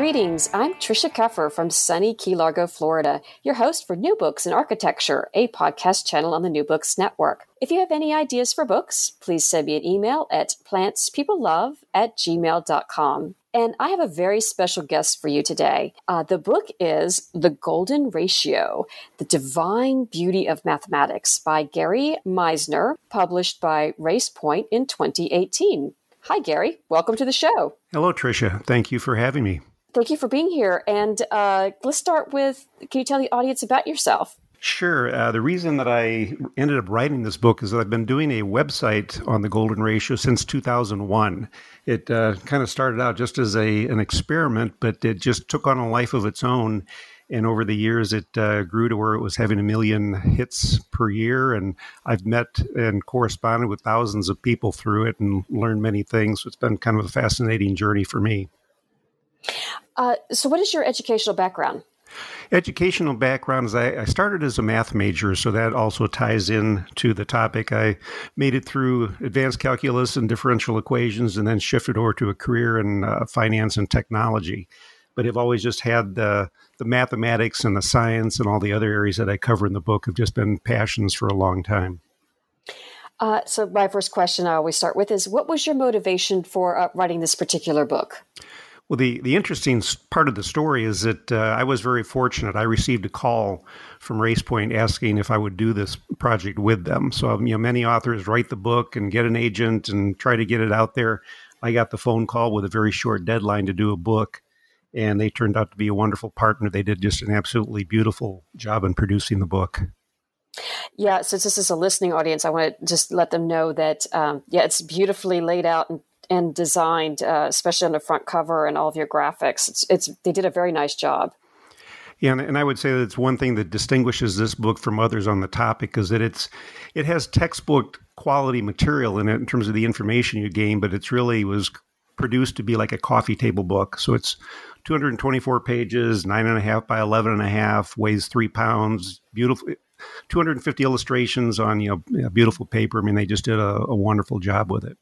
Greetings, I'm Trisha Keffer from sunny Key Largo, Florida, your host for New Books in Architecture, a podcast channel on the New Books Network. If you have any ideas for books, please send me an email at plantspeoplelove at gmail.com. And I have a very special guest for you today. Uh, the book is The Golden Ratio The Divine Beauty of Mathematics by Gary Meisner, published by Race Point in 2018. Hi, Gary. Welcome to the show. Hello, Tricia. Thank you for having me. Thank you for being here. And uh, let's start with can you tell the audience about yourself? Sure. Uh, the reason that I ended up writing this book is that I've been doing a website on the golden ratio since 2001. It uh, kind of started out just as a an experiment, but it just took on a life of its own. And over the years, it uh, grew to where it was having a million hits per year. And I've met and corresponded with thousands of people through it and learned many things. So it's been kind of a fascinating journey for me. Uh, so, what is your educational background? Educational background is I, I, started as a math major, so that also ties in to the topic. I made it through advanced calculus and differential equations, and then shifted over to a career in uh, finance and technology. But I've always just had the the mathematics and the science and all the other areas that I cover in the book have just been passions for a long time. Uh, so, my first question I always start with is, what was your motivation for uh, writing this particular book? Well, the, the interesting part of the story is that uh, I was very fortunate. I received a call from RacePoint asking if I would do this project with them. So, um, you know, many authors write the book and get an agent and try to get it out there. I got the phone call with a very short deadline to do a book, and they turned out to be a wonderful partner. They did just an absolutely beautiful job in producing the book. Yeah, since this is a listening audience, I want to just let them know that um, yeah, it's beautifully laid out and and designed, uh, especially on the front cover and all of your graphics. It's, it's they did a very nice job. Yeah, and, and I would say that it's one thing that distinguishes this book from others on the topic is that it's it has textbook quality material in it in terms of the information you gain, but it's really was produced to be like a coffee table book. So it's 224 pages, nine and a half by 11 and a half, weighs three pounds, beautiful. 250 illustrations on you know beautiful paper. I mean, they just did a, a wonderful job with it.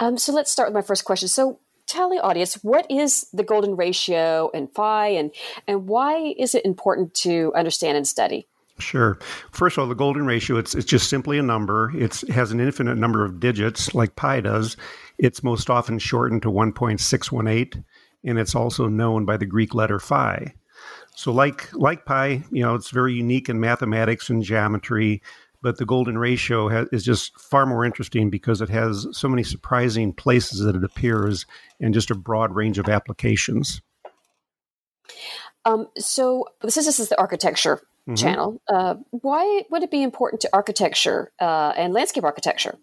Um, so let's start with my first question. So tell the audience what is the golden ratio and phi and and why is it important to understand and study? Sure. First of all, the golden ratio, it's, it's just simply a number. It's, it has an infinite number of digits like pi does. It's most often shortened to 1.618, and it's also known by the Greek letter phi. So like, like pi, you know, it's very unique in mathematics and geometry but the golden ratio ha- is just far more interesting because it has so many surprising places that it appears and just a broad range of applications. Um, so this is, this is the architecture mm-hmm. channel. Uh, why would it be important to architecture uh, and landscape architecture?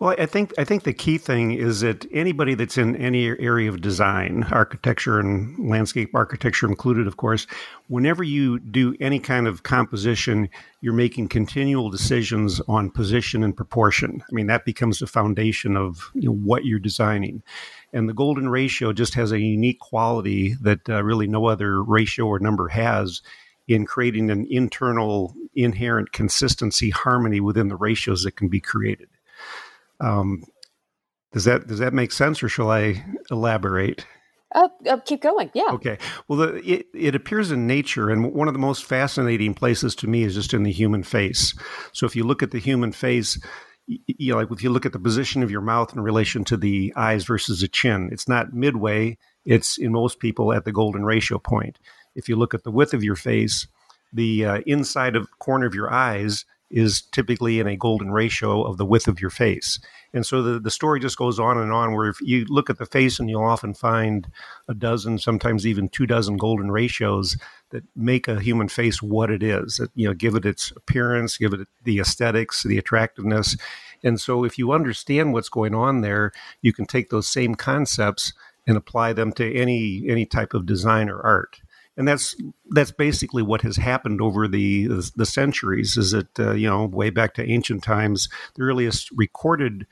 Well, I think I think the key thing is that anybody that's in any area of design, architecture and landscape architecture included, of course, whenever you do any kind of composition, you're making continual decisions on position and proportion. I mean, that becomes the foundation of you know, what you're designing. And the golden ratio just has a unique quality that uh, really no other ratio or number has in creating an internal, inherent consistency, harmony within the ratios that can be created. Um, does that does that make sense, or shall I elaborate? Oh, oh, keep going. Yeah. Okay. Well, the, it, it appears in nature, and one of the most fascinating places to me is just in the human face. So, if you look at the human face, you know, like if you look at the position of your mouth in relation to the eyes versus the chin, it's not midway. It's in most people at the golden ratio point. If you look at the width of your face, the uh, inside of corner of your eyes is typically in a golden ratio of the width of your face. And so the, the story just goes on and on where if you look at the face and you'll often find a dozen, sometimes even two dozen golden ratios that make a human face what it is, that, you know, give it its appearance, give it the aesthetics, the attractiveness. And so if you understand what's going on there, you can take those same concepts and apply them to any any type of design or art and that's that's basically what has happened over the the centuries. Is that uh, you know way back to ancient times, the earliest recorded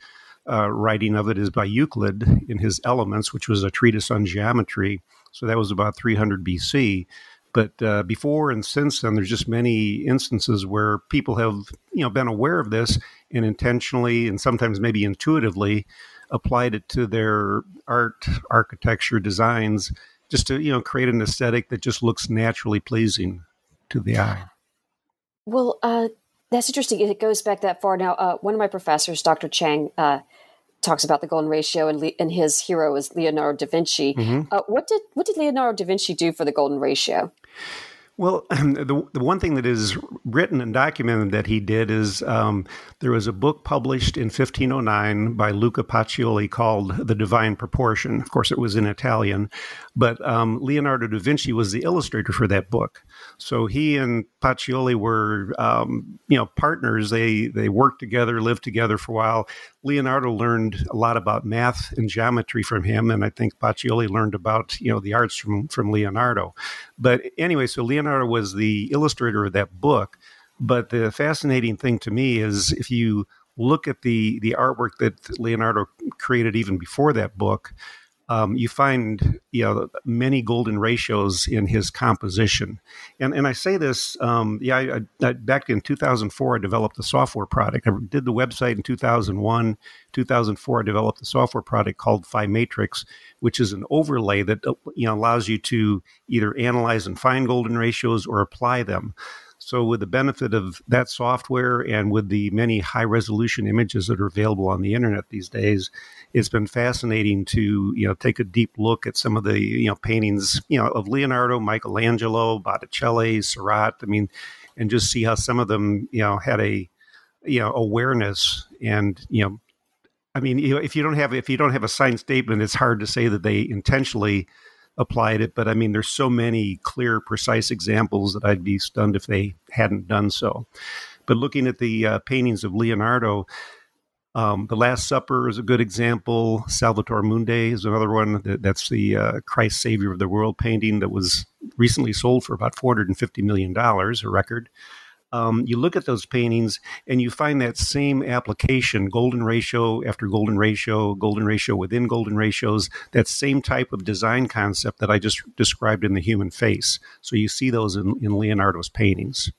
uh, writing of it is by Euclid in his Elements, which was a treatise on geometry. So that was about 300 BC. But uh, before and since then, there's just many instances where people have you know been aware of this and intentionally and sometimes maybe intuitively applied it to their art, architecture, designs just to you know create an aesthetic that just looks naturally pleasing to the eye. Well, uh, that's interesting. It goes back that far. Now, uh, one of my professors, Dr. Chang, uh, talks about the golden ratio, and, Le- and his hero is Leonardo da Vinci. Mm-hmm. Uh, what did what did Leonardo da Vinci do for the golden ratio? Well, the, the one thing that is written and documented that he did is um, there was a book published in 1509 by Luca Pacioli called The Divine Proportion. Of course, it was in Italian, but um, Leonardo da Vinci was the illustrator for that book. So he and Pacioli were, um, you know, partners. They they worked together, lived together for a while. Leonardo learned a lot about math and geometry from him, and I think Pacioli learned about you know the arts from from Leonardo. But anyway, so Leonardo was the illustrator of that book. But the fascinating thing to me is if you look at the the artwork that Leonardo created even before that book um, you find you know many golden ratios in his composition. And and I say this, um, yeah, I, I, back in 2004, I developed a software product. I did the website in 2001. 2004, I developed a software product called Phi Matrix, which is an overlay that uh, you know allows you to either analyze and find golden ratios or apply them. So, with the benefit of that software and with the many high resolution images that are available on the internet these days, it's been fascinating to you know take a deep look at some of the you know paintings you know of Leonardo, Michelangelo, Botticelli, Seurat. I mean, and just see how some of them you know had a you know awareness and you know I mean, if you don't have if you don't have a signed statement, it's hard to say that they intentionally applied it. But I mean, there's so many clear, precise examples that I'd be stunned if they hadn't done so. But looking at the uh, paintings of Leonardo, um, the Last Supper is a good example. Salvator Mundi is another one. That's the uh, Christ Savior of the World painting that was recently sold for about $450 million, a record um, you look at those paintings and you find that same application golden ratio after golden ratio, golden ratio within golden ratios, that same type of design concept that I just described in the human face. So you see those in, in Leonardo's paintings.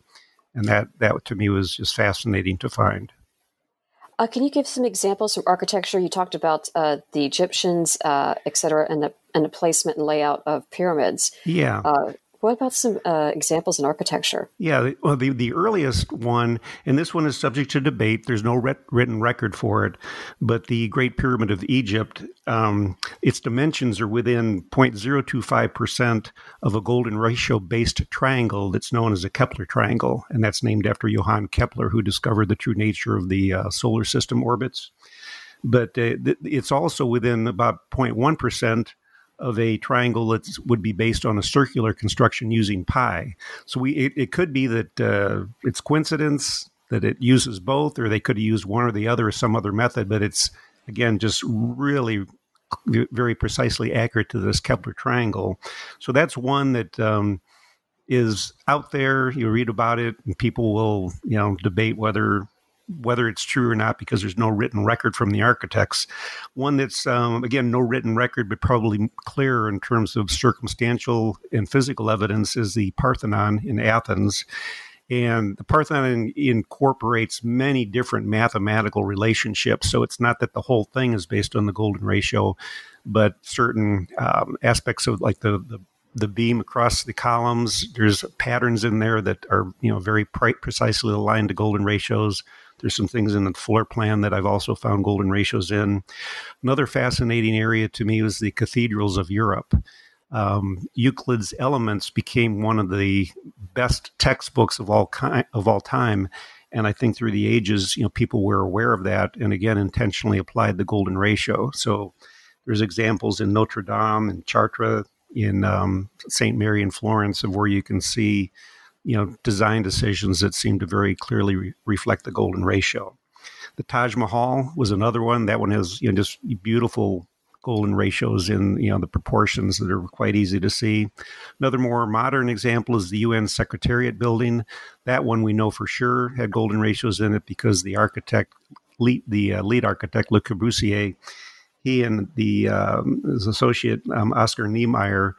And that, that to me was just fascinating to find. Uh, can you give some examples from architecture? You talked about uh, the Egyptians, uh, et cetera, and the and the placement and layout of pyramids. Yeah. What about some uh, examples in architecture? Yeah, well, the, the earliest one, and this one is subject to debate. There's no written record for it, but the Great Pyramid of Egypt, um, its dimensions are within 0.025% of a golden ratio based triangle that's known as a Kepler triangle. And that's named after Johann Kepler, who discovered the true nature of the uh, solar system orbits. But uh, it's also within about 0.1% of a triangle that would be based on a circular construction using pi. So we it, it could be that uh, it's coincidence that it uses both, or they could used one or the other or some other method. But it's again just really very precisely accurate to this Kepler triangle. So that's one that um, is out there. You read about it, and people will you know debate whether whether it's true or not because there's no written record from the architects. One that's, um, again, no written record, but probably clearer in terms of circumstantial and physical evidence is the Parthenon in Athens. And the Parthenon incorporates many different mathematical relationships. So it's not that the whole thing is based on the golden ratio, but certain um, aspects of like the, the the beam across the columns. There's patterns in there that are you know very precisely aligned to golden ratios. There's some things in the floor plan that I've also found golden ratios in. Another fascinating area to me was the cathedrals of Europe. Um, Euclid's Elements became one of the best textbooks of all kind of all time, and I think through the ages, you know, people were aware of that, and again, intentionally applied the golden ratio. So there's examples in Notre Dame and Chartres, in um, Saint Mary in Florence, of where you can see you know, design decisions that seem to very clearly re- reflect the golden ratio. The Taj Mahal was another one. That one has you know just beautiful golden ratios in you know the proportions that are quite easy to see. Another more modern example is the UN Secretariat building. That one we know for sure had golden ratios in it because the architect, lead, the uh, lead architect Le Corbusier, he and the um, his associate um, Oscar Niemeyer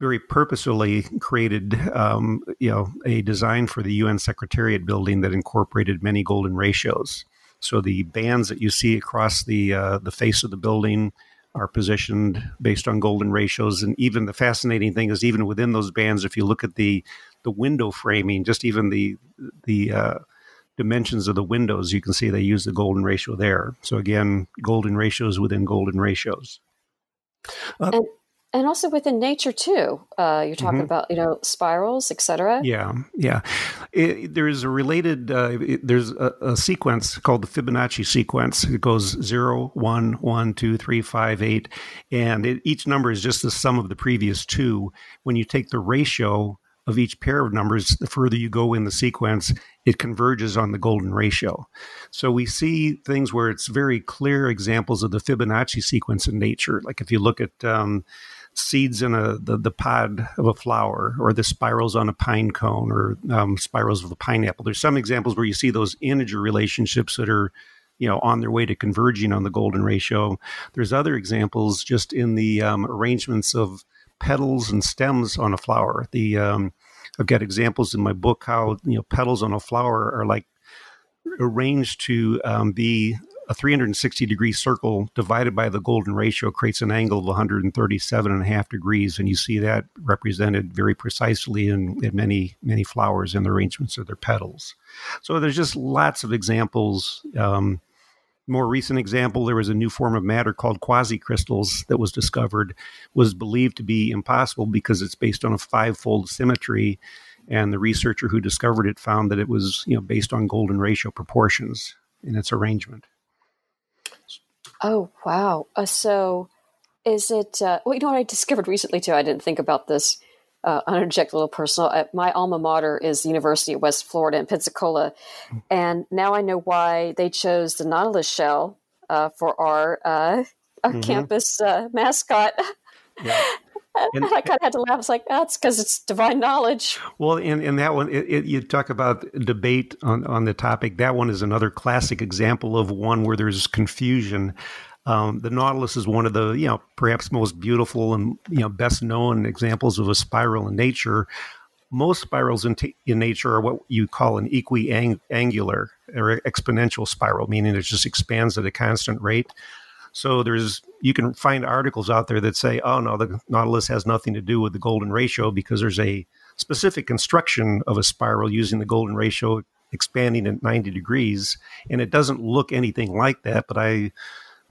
very purposefully created, um, you know, a design for the UN Secretariat building that incorporated many golden ratios. So the bands that you see across the uh, the face of the building are positioned based on golden ratios, and even the fascinating thing is even within those bands, if you look at the the window framing, just even the the uh, dimensions of the windows, you can see they use the golden ratio there. So again, golden ratios within golden ratios. Uh, and and also within nature too. Uh, you're talking mm-hmm. about you know spirals, etc. Yeah, yeah. It, there's a related. Uh, it, there's a, a, sequence called the Fibonacci sequence. It goes zero, one, one, two, three, five, eight, and it, each number is just the sum of the previous two. When you take the ratio of each pair of numbers, the further you go in the sequence, it converges on the golden ratio. So we see things where it's very clear examples of the Fibonacci sequence in nature. Like if you look at um, seeds in a the, the pod of a flower or the spirals on a pine cone or um, spirals of a pineapple. There's some examples where you see those integer relationships that are you know on their way to converging on the golden ratio. There's other examples just in the um, arrangements of petals and stems on a flower. The um, i've got examples in my book how you know petals on a flower are like arranged to um, be a 360 degree circle divided by the golden ratio creates an angle of 137 and a half degrees. And you see that represented very precisely in, in many, many flowers and the arrangements of their petals. So there's just lots of examples. Um, more recent example, there was a new form of matter called quasicrystals that was discovered, was believed to be impossible because it's based on a five-fold symmetry. And the researcher who discovered it found that it was, you know, based on golden ratio proportions in its arrangement. Oh wow! Uh, so, is it? Uh, well, you know what I discovered recently too. I didn't think about this. Uh, I'll interject a little personal. Uh, my alma mater is the University of West Florida in Pensacola, and now I know why they chose the Nautilus shell uh, for our uh, our mm-hmm. campus uh, mascot. Yeah. And, I kind of had to laugh. It's like that's because it's divine knowledge. Well, in, in that one, it, it, you talk about debate on, on the topic. That one is another classic example of one where there's confusion. Um, the Nautilus is one of the you know perhaps most beautiful and you know best known examples of a spiral in nature. Most spirals in, t- in nature are what you call an equiangular or exponential spiral, meaning it just expands at a constant rate. So there's you can find articles out there that say, "Oh no, the Nautilus has nothing to do with the golden ratio because there's a specific construction of a spiral using the golden ratio expanding at 90 degrees, and it doesn't look anything like that." But I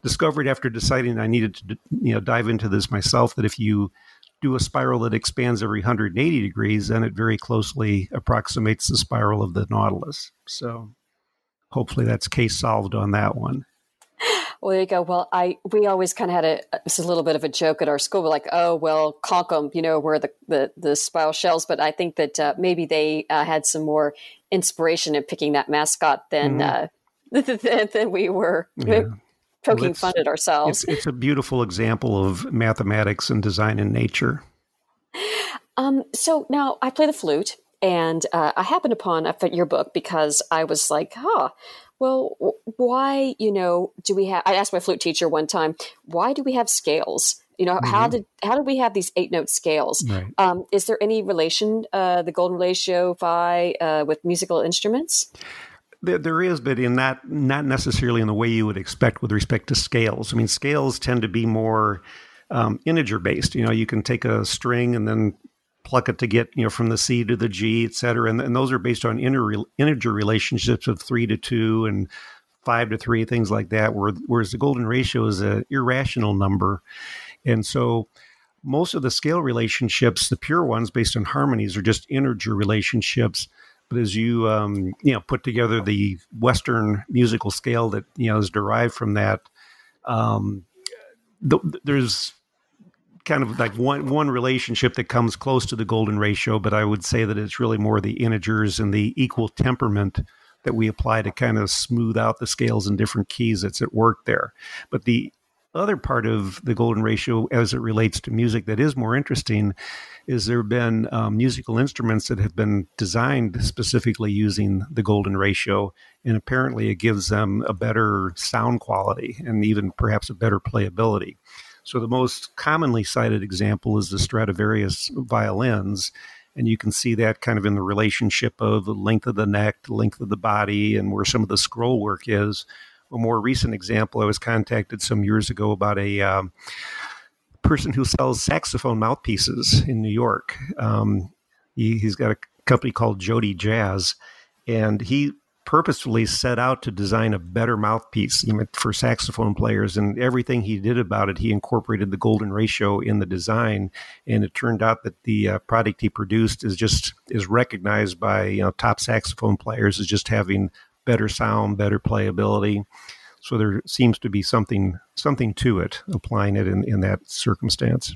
discovered after deciding I needed to you know dive into this myself that if you do a spiral that expands every 180 degrees, then it very closely approximates the spiral of the Nautilus. So hopefully that's case solved on that one. Well, there you go. Well, I we always kind of had a it's a little bit of a joke at our school. We're like, oh well, conk them, you know, where the the the spiral shells. But I think that uh, maybe they uh, had some more inspiration in picking that mascot than mm-hmm. uh, than, than, we were. Yeah. Poking well, fun at ourselves. It's, it's a beautiful example of mathematics and design in nature. Um, so now I play the flute, and uh, I happened upon your book because I was like, huh, well, why, you know, do we have, I asked my flute teacher one time, why do we have scales? You know, mm-hmm. how did how did we have these eight note scales? Right. Um, is there any relation, uh, the golden ratio phi, uh, with musical instruments? There, there is, but in that not necessarily in the way you would expect with respect to scales. I mean, scales tend to be more um, integer based. You know, you can take a string and then pluck it to get you know from the C to the G, et cetera. And, and those are based on inter, integer relationships of three to two and five to three, things like that. Whereas the golden ratio is an irrational number, and so most of the scale relationships, the pure ones based on harmonies, are just integer relationships. But as you um, you know put together the Western musical scale that you know is derived from that, um, th- there's kind of like one one relationship that comes close to the golden ratio, but I would say that it's really more the integers and the equal temperament that we apply to kind of smooth out the scales in different keys that's at work there. But the other part of the golden ratio as it relates to music that is more interesting is there have been um, musical instruments that have been designed specifically using the golden ratio and apparently it gives them a better sound quality and even perhaps a better playability so the most commonly cited example is the stradivarius violins and you can see that kind of in the relationship of the length of the neck the length of the body and where some of the scroll work is a more recent example, I was contacted some years ago about a um, person who sells saxophone mouthpieces in New York. Um, he, has got a company called Jody Jazz, and he purposefully set out to design a better mouthpiece for saxophone players and everything he did about it he incorporated the golden ratio in the design and it turned out that the uh, product he produced is just is recognized by you know top saxophone players as just having better sound, better playability. So there seems to be something something to it, applying it in, in that circumstance.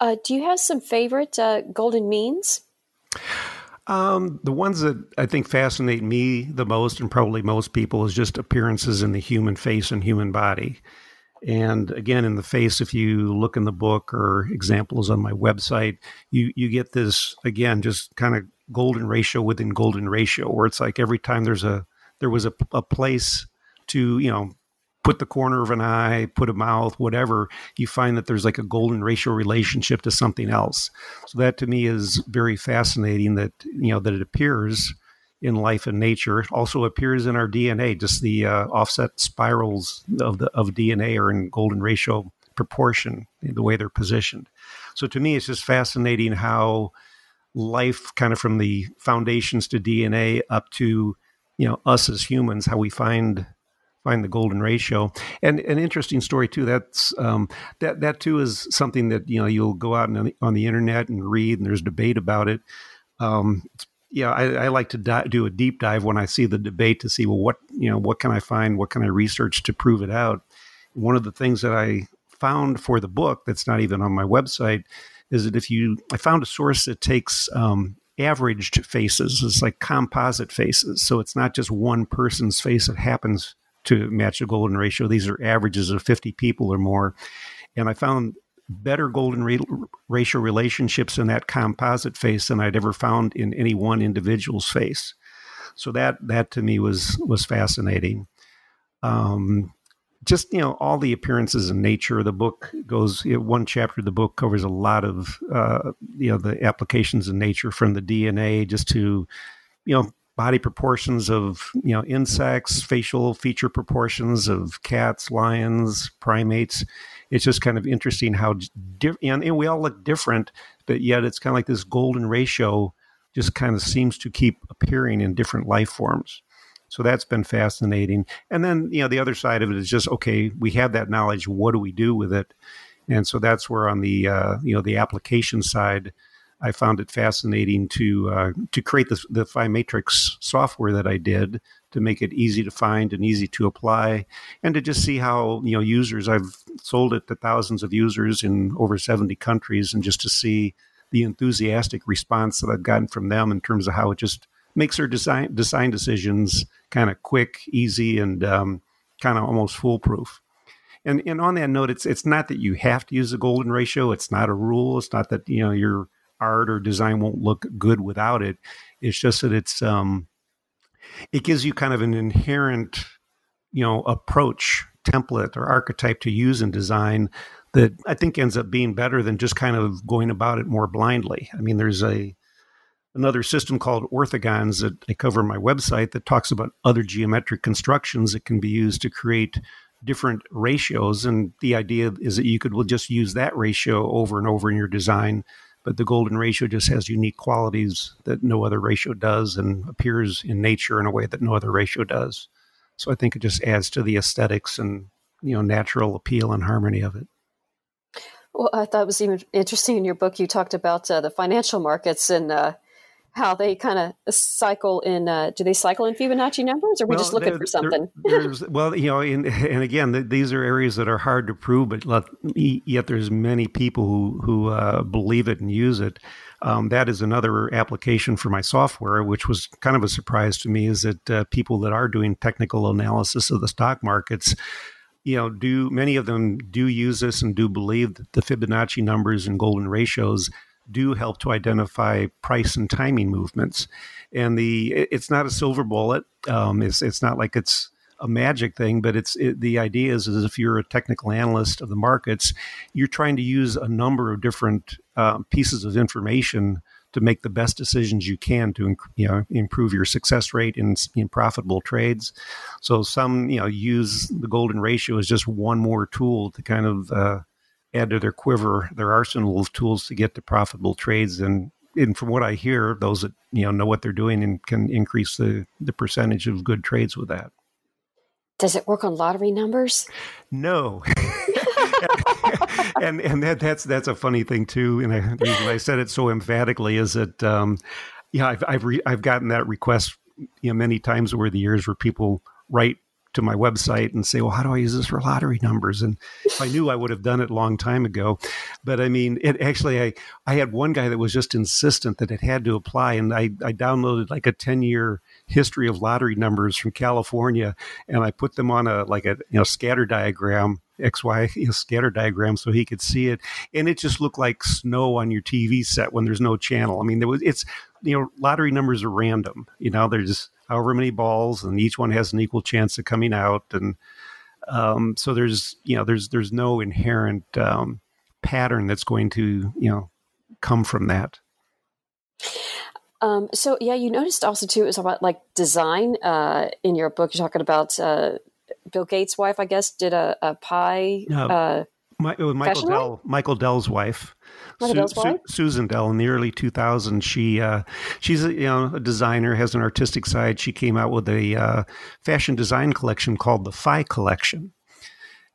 Uh, do you have some favorite uh, golden means? Um, the ones that I think fascinate me the most, and probably most people, is just appearances in the human face and human body. And again, in the face, if you look in the book or examples on my website, you you get this again, just kind of golden ratio within golden ratio, where it's like every time there's a there was a, a place to you know put the corner of an eye, put a mouth, whatever, you find that there's like a golden ratio relationship to something else. So that to me is very fascinating that you know that it appears in life and nature. It also appears in our DNA. Just the uh, offset spirals of the of DNA are in golden ratio proportion, the way they're positioned. So to me, it's just fascinating how life kind of from the foundations to DNA up to you know us as humans how we find find the golden ratio. And an interesting story too that's um, that that too is something that you know you'll go out on the, on the internet and read and there's debate about it. Um, yeah I, I, like to di- do a deep dive when I see the debate to see well what you know what can I find? What can I research to prove it out? One of the things that I found for the book that's not even on my website is that if you, I found a source that takes um, averaged faces, it's like composite faces. So it's not just one person's face that happens to match a golden ratio. These are averages of 50 people or more. And I found better golden ratio relationships in that composite face than I'd ever found in any one individual's face. So that that to me was was fascinating. Um, just you know all the appearances in nature. The book goes you know, one chapter of the book covers a lot of uh, you know the applications in nature from the DNA just to you know body proportions of you know insects, facial feature proportions of cats, lions, primates. It's just kind of interesting how di- and, and we all look different, but yet it's kind of like this golden ratio just kind of seems to keep appearing in different life forms. So that's been fascinating. And then, you know, the other side of it is just, okay, we have that knowledge. What do we do with it? And so that's where on the, uh, you know, the application side, I found it fascinating to uh, to create the, the Matrix software that I did to make it easy to find and easy to apply, and to just see how you know users. I've sold it to thousands of users in over seventy countries, and just to see the enthusiastic response that I've gotten from them in terms of how it just makes their design design decisions kind of quick, easy, and um, kind of almost foolproof. And and on that note, it's it's not that you have to use the golden ratio. It's not a rule. It's not that you know your art or design won't look good without it. It's just that it's um, it gives you kind of an inherent you know approach template or archetype to use in design that I think ends up being better than just kind of going about it more blindly. I mean, there's a another system called orthogons that I cover on my website that talks about other geometric constructions that can be used to create different ratios. And the idea is that you could just use that ratio over and over in your design. But the golden ratio just has unique qualities that no other ratio does and appears in nature in a way that no other ratio does. So I think it just adds to the aesthetics and you know natural appeal and harmony of it. Well, I thought it was even interesting in your book. You talked about uh, the financial markets and uh, how they kind of cycle in. Uh, do they cycle in Fibonacci numbers, or are we well, just looking for something? There, well, you know, and, and again, the, these are areas that are hard to prove, but let, yet there's many people who who uh, believe it and use it. Um, that is another application for my software, which was kind of a surprise to me. Is that uh, people that are doing technical analysis of the stock markets you know, do many of them do use this and do believe that the Fibonacci numbers and golden ratios do help to identify price and timing movements. And the it's not a silver bullet. Um, it's it's not like it's a magic thing, but it's it, the idea is, is if you're a technical analyst of the markets, you're trying to use a number of different uh, pieces of information to make the best decisions you can to you know improve your success rate in, in profitable trades. So some you know use the golden ratio as just one more tool to kind of uh, add to their quiver, their arsenal of tools to get to profitable trades. And and from what I hear, those that you know know what they're doing and can increase the the percentage of good trades with that. Does it work on lottery numbers? No. and and that, that's that's a funny thing too. And I, the reason I said it so emphatically is that um, yeah, I've I've, re, I've gotten that request you know many times over the years where people write to my website and say, well, how do I use this for lottery numbers? And if I knew, I would have done it a long time ago. But I mean, it actually, I, I had one guy that was just insistent that it had to apply. And I, I downloaded like a 10 year history of lottery numbers from California and I put them on a, like a, you know, scatter diagram XY you know, scatter diagram so he could see it. And it just looked like snow on your TV set when there's no channel. I mean, there was, it's, you know, lottery numbers are random, you know, there's however many balls and each one has an equal chance of coming out. And, um, so there's, you know, there's, there's no inherent, um, pattern that's going to, you know, come from that. Um, so yeah, you noticed also too, it was about like design, uh, in your book, you're talking about, uh, Bill Gates' wife, I guess, did a, a pie. Uh, My, it was Michael Dell. Michael Dell's wife. Su- Su- Susan Dell in the early 2000s. She uh, she's a, you know a designer, has an artistic side. She came out with a uh, fashion design collection called the Phi Collection,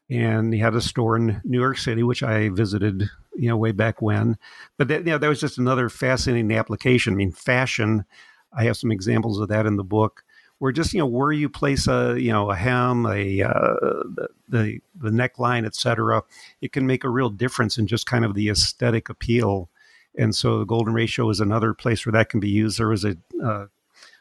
and he had a store in New York City, which I visited you know way back when. But that, you know that was just another fascinating application. I mean, fashion. I have some examples of that in the book where just you know where you place a you know a hem, a uh, the, the the neckline, etc. It can make a real difference in just kind of the aesthetic appeal. And so the golden ratio is another place where that can be used. There was a uh,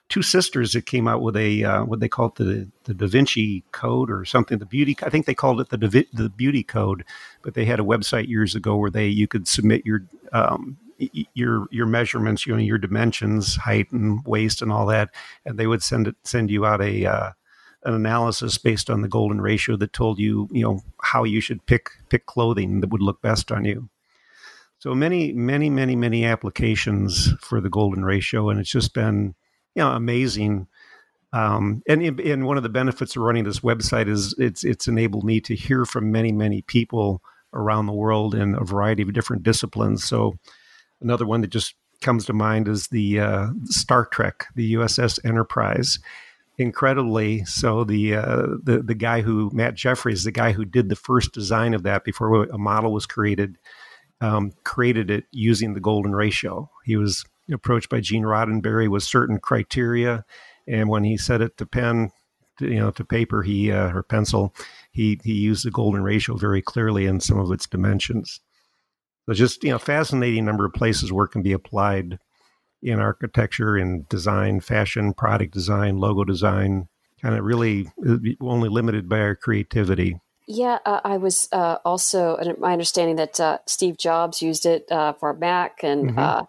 two sisters that came out with a uh, what they called the the Da Vinci Code or something. The beauty I think they called it the the Beauty Code, but they had a website years ago where they you could submit your um, your your measurements, you know, your dimensions, height and waist and all that, and they would send it send you out a uh, an analysis based on the golden ratio that told you you know how you should pick pick clothing that would look best on you. So many many many many applications for the golden ratio, and it's just been you know amazing. Um, and, and one of the benefits of running this website is it's it's enabled me to hear from many many people around the world in a variety of different disciplines. So Another one that just comes to mind is the uh, Star Trek, the USS Enterprise. Incredibly, so the uh, the the guy who Matt Jefferies, the guy who did the first design of that before a model was created, um, created it using the golden ratio. He was approached by Gene Roddenberry with certain criteria, and when he set it to pen, to, you know, to paper, he uh, or pencil, he he used the golden ratio very clearly in some of its dimensions. So just you know, fascinating number of places where it can be applied in architecture, in design, fashion, product design, logo design. Kind of really uh, only limited by our creativity. Yeah, uh, I was uh, also my understanding that uh, Steve Jobs used it uh, for Mac and mm-hmm. Uh,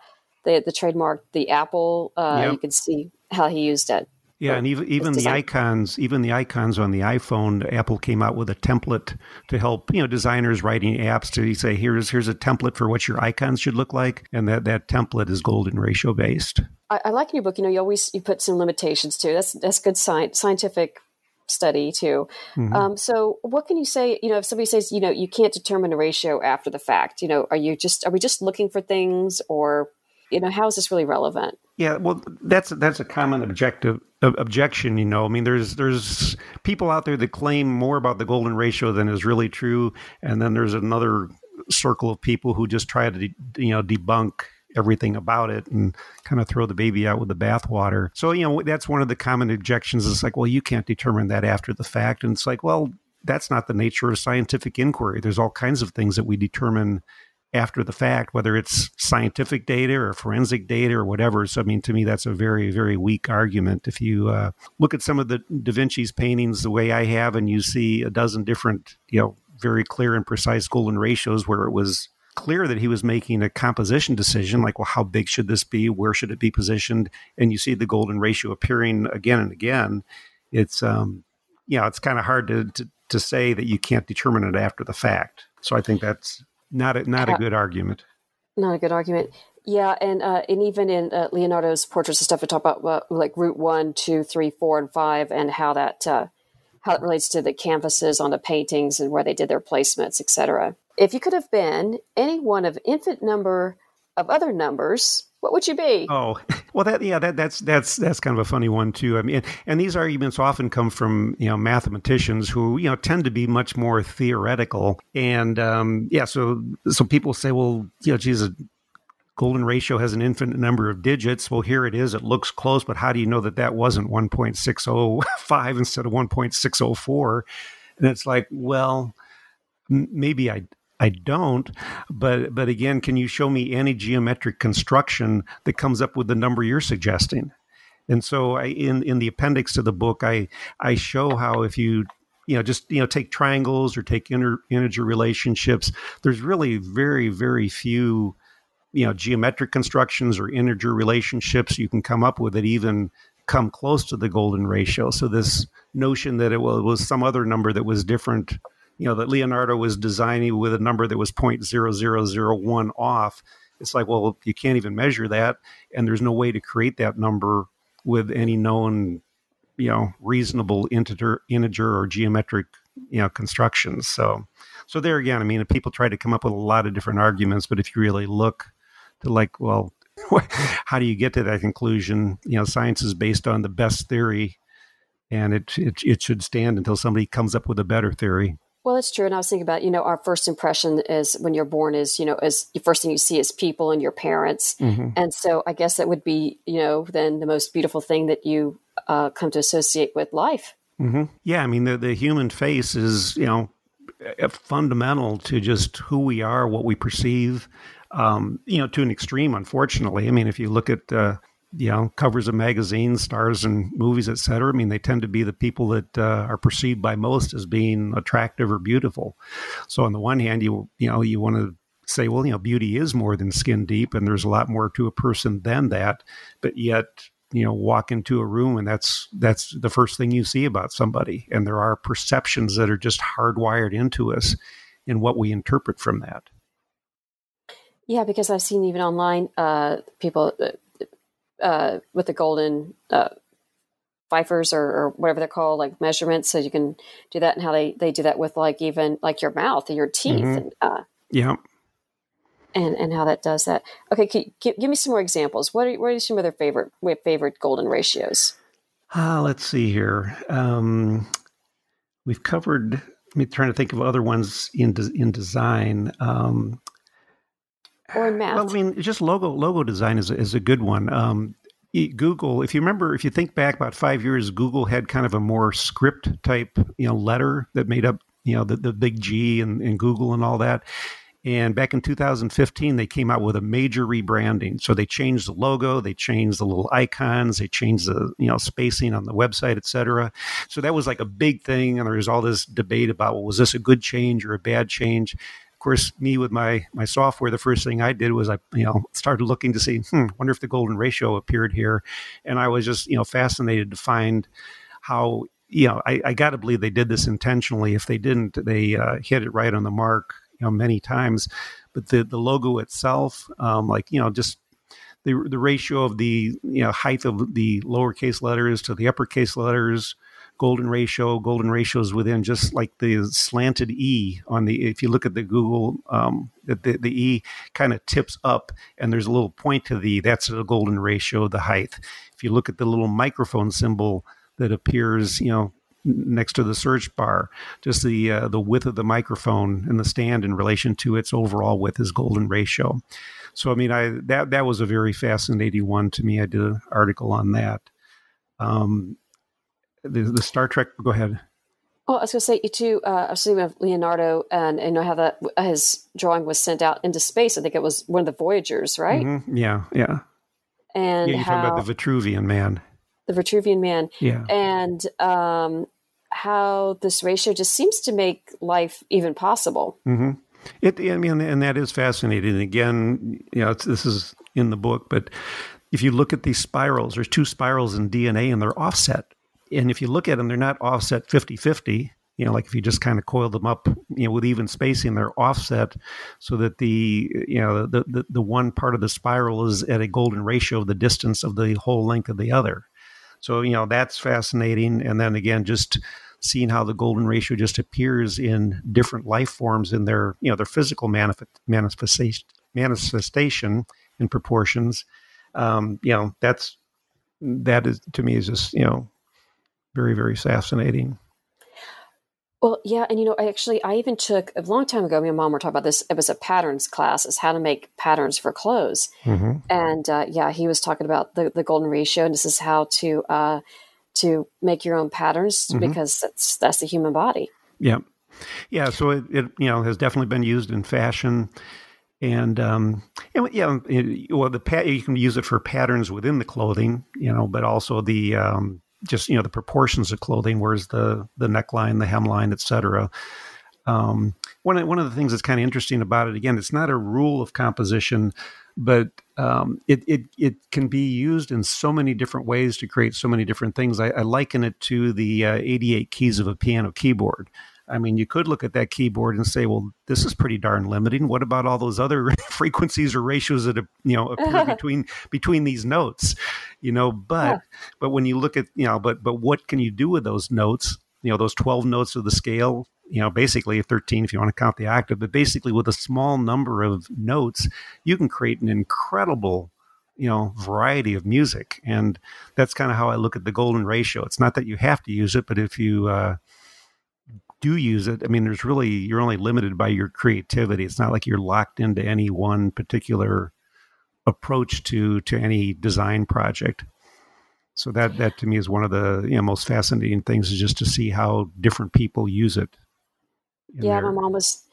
the the trademark the Apple. Yep. You can see how he used it. Yeah, and even even the icons, even the icons on the iPhone, Apple came out with a template to help you know designers writing apps to say here's here's a template for what your icons should look like, and that that template is golden ratio based. I, I like in your book, you know, you always you put some limitations too. That's that's good science, scientific study too. Mm-hmm. Um, so, what can you say? You know, if somebody says, you know, you can't determine a ratio after the fact, you know, are you just are we just looking for things, or you know, how is this really relevant? Yeah, well, that's that's a common objective objection. You know, I mean, there's there's people out there that claim more about the golden ratio than is really true, and then there's another circle of people who just try to you know debunk everything about it and kind of throw the baby out with the bathwater. So, you know, that's one of the common objections is like, well, you can't determine that after the fact. And it's like, well, that's not the nature of scientific inquiry. There's all kinds of things that we determine after the fact, whether it's scientific data or forensic data or whatever. So, I mean, to me, that's a very, very weak argument. If you uh, look at some of the Da Vinci's paintings the way I have, and you see a dozen different, you know, very clear and precise golden ratios where it was clear that he was making a composition decision like well how big should this be where should it be positioned and you see the golden ratio appearing again and again it's um you know it's kind of hard to, to to say that you can't determine it after the fact so i think that's not a, not a good argument. Not a good argument. Yeah, and uh, and even in uh, Leonardo's portraits and stuff, we talk about uh, like root one, two, three, four, and five, and how that uh, how it relates to the canvases on the paintings and where they did their placements, etc. If you could have been any one of infinite number of other numbers, what would you be? Oh, well, that yeah, that that's that's that's kind of a funny one too. I mean, and these arguments often come from you know mathematicians who you know tend to be much more theoretical, and um, yeah, so so people say, well, you know, geez, a golden ratio has an infinite number of digits. Well, here it is; it looks close, but how do you know that that wasn't one point six zero five instead of one point six zero four? And it's like, well, maybe I I don't. But but again, can you show me any geometric construction that comes up with the number you're suggesting? And so I, in in the appendix to the book, I I show how if you you know just you know take triangles or take inter, integer relationships, there's really very very few you know geometric constructions or integer relationships you can come up with that even come close to the golden ratio. So this notion that it was some other number that was different you know that Leonardo was designing with a number that was 0.0001 off. It's like, well, you can't even measure that, and there's no way to create that number with any known, you know, reasonable integer, integer or geometric, you know, constructions. So, so there again, I mean, people try to come up with a lot of different arguments, but if you really look to like, well, how do you get to that conclusion? You know, science is based on the best theory, and it it, it should stand until somebody comes up with a better theory. Well, it's true. And I was thinking about, you know, our first impression is when you're born is, you know, as the first thing you see is people and your parents. Mm-hmm. And so I guess that would be, you know, then the most beautiful thing that you uh, come to associate with life. Mm-hmm. Yeah. I mean, the, the human face is, you know, fundamental to just who we are, what we perceive, um, you know, to an extreme, unfortunately. I mean, if you look at, uh, you know covers of magazines stars and movies etc i mean they tend to be the people that uh, are perceived by most as being attractive or beautiful. So on the one hand you you know you want to say well you know beauty is more than skin deep and there's a lot more to a person than that. But yet you know walk into a room and that's that's the first thing you see about somebody. And there are perceptions that are just hardwired into us in what we interpret from that. Yeah because i've seen even online uh, people uh, with the golden uh, Pfeiffers or, or, whatever they're called, like measurements. So you can do that, and how they they do that with like even like your mouth and your teeth. Mm-hmm. And, uh, yeah. And and how that does that. Okay, can, give, give me some more examples. What are what are some of their favorite favorite golden ratios? Uh, let's see here. Um, we've covered. Me trying to think of other ones in de- in design. Um, or math? Well, I mean, just logo logo design is a, is a good one. Um, Google, if you remember, if you think back about five years, Google had kind of a more script type, you know, letter that made up, you know, the, the big G and, and Google and all that. And back in 2015, they came out with a major rebranding. So they changed the logo, they changed the little icons, they changed the you know spacing on the website, etc. So that was like a big thing, and there was all this debate about well, was this a good change or a bad change? Course, me with my my software, the first thing I did was I you know started looking to see, hmm, wonder if the golden ratio appeared here, and I was just you know fascinated to find how you know I, I got to believe they did this intentionally. If they didn't, they uh, hit it right on the mark, you know, many times. But the the logo itself, um, like you know, just the the ratio of the you know height of the lowercase letters to the uppercase letters golden ratio. Golden ratio is within just like the slanted E on the. If you look at the Google, um, the, the, E kind of tips up, and there's a little point to the. That's the golden ratio, the height. If you look at the little microphone symbol that appears, you know, next to the search bar, just the uh, the width of the microphone and the stand in relation to its overall width is golden ratio. So I mean, I that that was a very fascinating one to me. I did an article on that. Um, the, the Star Trek. Go ahead. Well, I was going to say you too. Uh, I was thinking of Leonardo, and you know how that his drawing was sent out into space. I think it was one of the Voyagers, right? Mm-hmm. Yeah, yeah. And yeah, you're how, talking about the Vitruvian Man. The Vitruvian Man. Yeah. And um, how this ratio just seems to make life even possible. Mm-hmm. It, I mean, and that is fascinating. Again, you know, this is in the book, but if you look at these spirals, there's two spirals in DNA and they're offset. And if you look at them, they're not offset 50 50. You know, like if you just kind of coil them up, you know, with even spacing, they're offset so that the, you know, the, the, the one part of the spiral is at a golden ratio of the distance of the whole length of the other. So, you know, that's fascinating. And then again, just seeing how the golden ratio just appears in different life forms in their, you know, their physical manif- manifestation, manifestation proportions. Um, you know, that's, that is to me is just, you know, very, very fascinating. Well, yeah, and you know, I actually I even took a long time ago. Me and mom were talking about this. It was a patterns class, is how to make patterns for clothes. Mm-hmm. And uh, yeah, he was talking about the, the golden ratio, and this is how to uh, to make your own patterns Mhm. because that's that's the human body. Yeah, yeah. So it, it you know has definitely been used in fashion, and um, and, yeah, it, well the pat you can use it for patterns within the clothing, you know, but also the um, just you know the proportions of clothing, where's the the neckline, the hemline, etc. Um, one of, one of the things that's kind of interesting about it, again, it's not a rule of composition, but um, it, it it can be used in so many different ways to create so many different things. I, I liken it to the uh, 88 keys of a piano keyboard. I mean, you could look at that keyboard and say, "Well, this is pretty darn limiting. What about all those other frequencies or ratios that you know appear between between these notes?" You know, but Yeah. but when you look at you know, but but what can you do with those notes? You know, those 12 notes of the scale. You know, basically 13 if you want to count the octave, but basically with a small number of notes, you can create an incredible you know variety of music and that's kind of how i look at the golden ratio it's not that you have to use it but if you uh, do use it i mean there's really you're only limited by your creativity it's not like you're locked into any one particular approach to to any design project so that that to me is one of the you know most fascinating things is just to see how different people use it yeah, their- my mom was.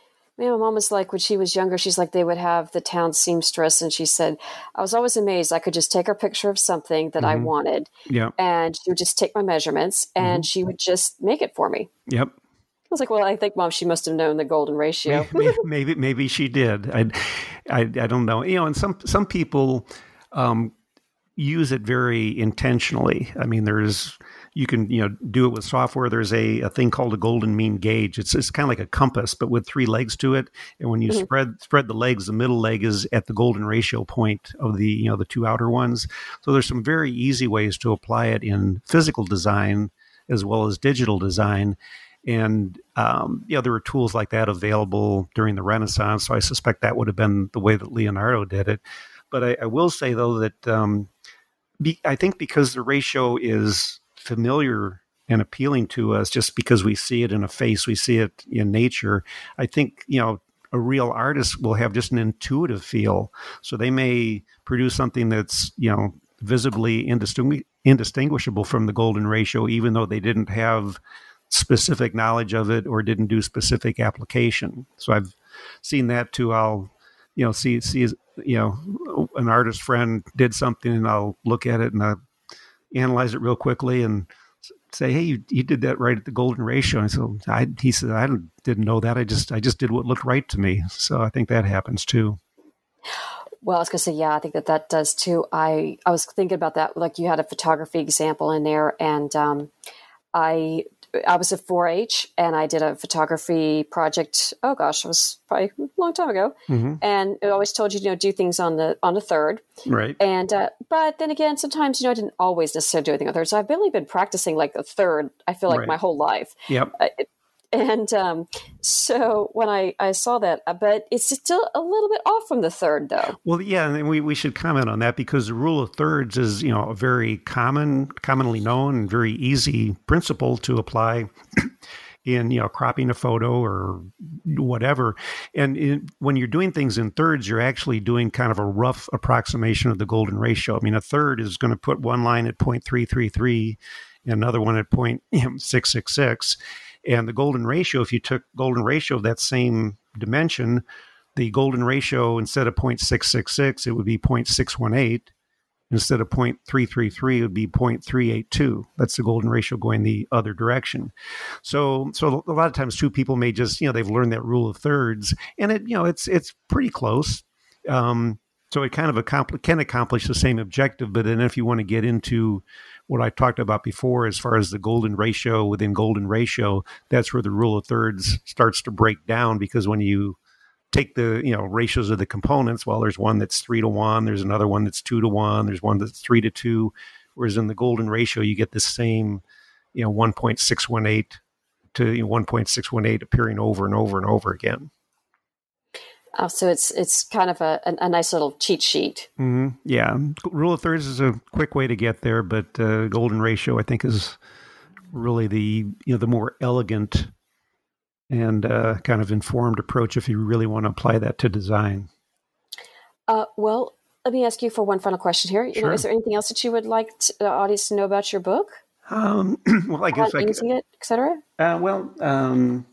Yeah, my mom was like when she was younger. She's like they would have the town seamstress, and she said I was always amazed. I could just take a picture of something that I Mhm. wanted, yeah and she would just take my measurements, and she would just make it for me. yep I was like, well, I think mom, she must have known the golden ratio. maybe, maybe maybe she did. I, I I don't know. You know, and some some people um, use it very intentionally. I mean, there's you can you know do it with software. There's a, a thing called a golden mean gauge. It's it's kind of like a compass, but with three legs to it. And when you Mhm. spread spread the legs, the middle leg is at the golden ratio point of the you know the two outer ones. So there's some very easy ways to apply it in physical design as well as digital design. And um, know, there were tools like that available during the Renaissance. So I suspect that would have been the way that Leonardo did it. But I, I will say though that um, be, I think because the ratio is familiar and appealing to us, just because we see it in a face, we see it in nature. I think you know a real artist will have just an intuitive feel. So they may produce something that's you know visibly indistingu- indistinguishable from the golden ratio, even though they didn't have specific knowledge of it or didn't do specific application. So I've seen that too. I'll, you know, see see you know an artist friend did something, and I'll look at it and I analyze it real quickly and say, "Hey, you, you did that right at the golden ratio." And so I, he said, "I didn't, know that. I just I just did what looked right to me." So I think that happens too. Well, I was going to say, yeah, I think that that does too. I I was thinking about that. Like you had a photography example in there, and um, I I was at 4-H and I did a photography project. Oh gosh, it was probably a long time ago. Mm-hmm. And it always told you, you know, do things on the on the third. Right. And uh, but then again, sometimes you know I didn't always necessarily do anything on third. So I've really been practicing like the third. I feel like Right. my whole life. Yep. Uh, it- and um, so when I I saw that, uh, but it's still a little bit off from the third though. Well, yeah, and we, we should comment on that because the rule of thirds is you know a very common, commonly known, and very easy principle to apply in you know cropping a photo or whatever. And in, when you're doing things in thirds, you're actually doing kind of a rough approximation of the golden ratio. I mean, a third is going to put one line at 0.333 and another one at 0.666. And the golden ratio, if you took golden ratio of that same dimension, the golden ratio instead of 0.666 it would be 0.618 instead of 0.333 it would be 0.382 that's the golden ratio going the other direction. So so a lot of times two people may just you know they've learned that rule of thirds and it you know it's it's pretty close. Um, so it kind of accompli- can accomplish the same objective but then if you want to get into what I talked about before as far as the golden ratio within golden ratio that's where the rule of thirds starts to break down because when you take the you know ratios of the components well there's one that's three to one there's another one that's two to one there's one that's three to two whereas in the golden ratio you get the same you know 1.618 to you know, 1.618 appearing over and over and over again Uh, so it's it's kind of a, a, nice little cheat sheet. hmm yeah rule of thirds is a quick way to get there but uh, golden ratio i think is really the you know the more elegant and uh, kind of informed approach if you really want to apply that to design Uh, well, let me ask you for one final question here. You know, is there anything else that you would like to, the audience to know about your book, um, well i guess I, could- using it, etc.? Uh, well, um,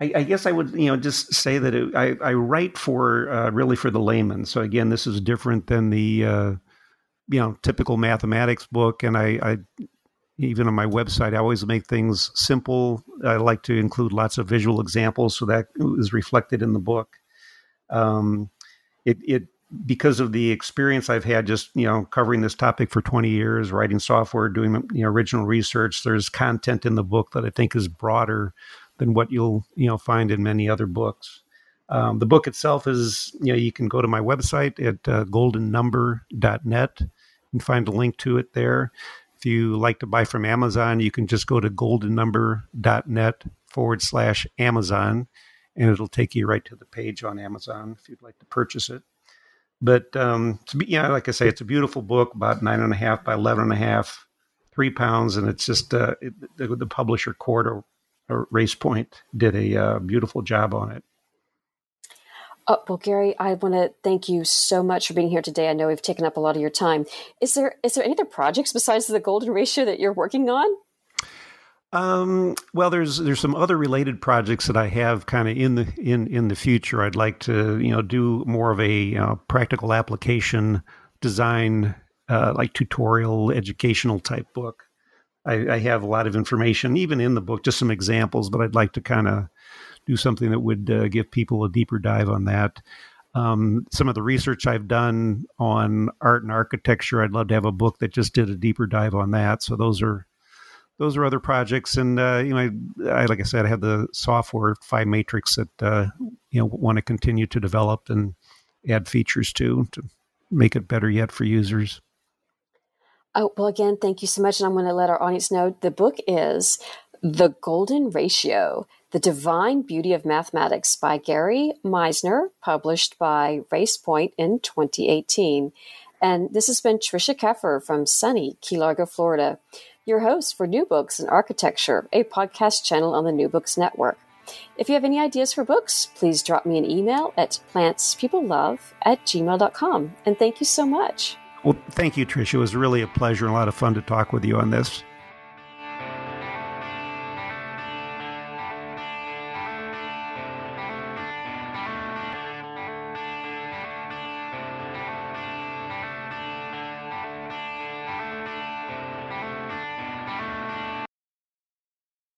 I, I guess I would, you know, just say that it, I, I write for uh, really for the layman. So again, this is different than the, uh, you know, typical mathematics book. And I, I, even on my website, I always make things simple. I like to include lots of visual examples, so that is reflected in the book. Um, it, it because of the experience I've had just you know covering this topic for 20 years, writing software, doing you know original research. There's content in the book that I think is broader than what you'll you know find in many other books. Um, the book itself is you know you can go to my website at uh, goldennumber.net and find a link to it there. If you like to buy from Amazon, you can just go to goldennumber.net forward slash Amazon, and it'll take you right to the page on Amazon if you'd like to purchase it. But um, yeah, like I say, it's a beautiful book, about nine and a half by eleven and a half, three pounds, and it's just uh, it, the, the publisher or Race Point did a uh, beautiful job on it. Oh, well, Gary, I want to thank you so much for being here today. I know we've taken up a lot of your time. Is there is there any other projects besides the Golden Ratio that you're working on? Um, well, there's there's some other related projects that I have kind of in the in in the future. I'd like to you know do more of a uh, practical application design, uh, like tutorial educational type book. I, I have a lot of information, even in the book, just some examples, but I'd like to kind of do something that would uh, give people a deeper dive on that. Um, some of the research I've done on art and architecture, I'd love to have a book that just did a deeper dive on that. So those are those are other projects, and uh, you know, I, I like I said, I have the software Phi Matrix that uh, you know want to continue to develop and add features to to make it better yet for users. Oh, well, again, thank you so much. And I'm going to let our audience know the book is The Golden Ratio The Divine Beauty of Mathematics by Gary Meisner, published by Race Point in 2018. And this has been Trisha Keffer from sunny Key Largo, Florida, your host for New Books in Architecture, a podcast channel on the New Books Network. If you have any ideas for books, please drop me an email at plantspeoplelove at gmail.com. And thank you so much. Well, thank you, Tricia. It was really a pleasure and a lot of fun to talk with you on this.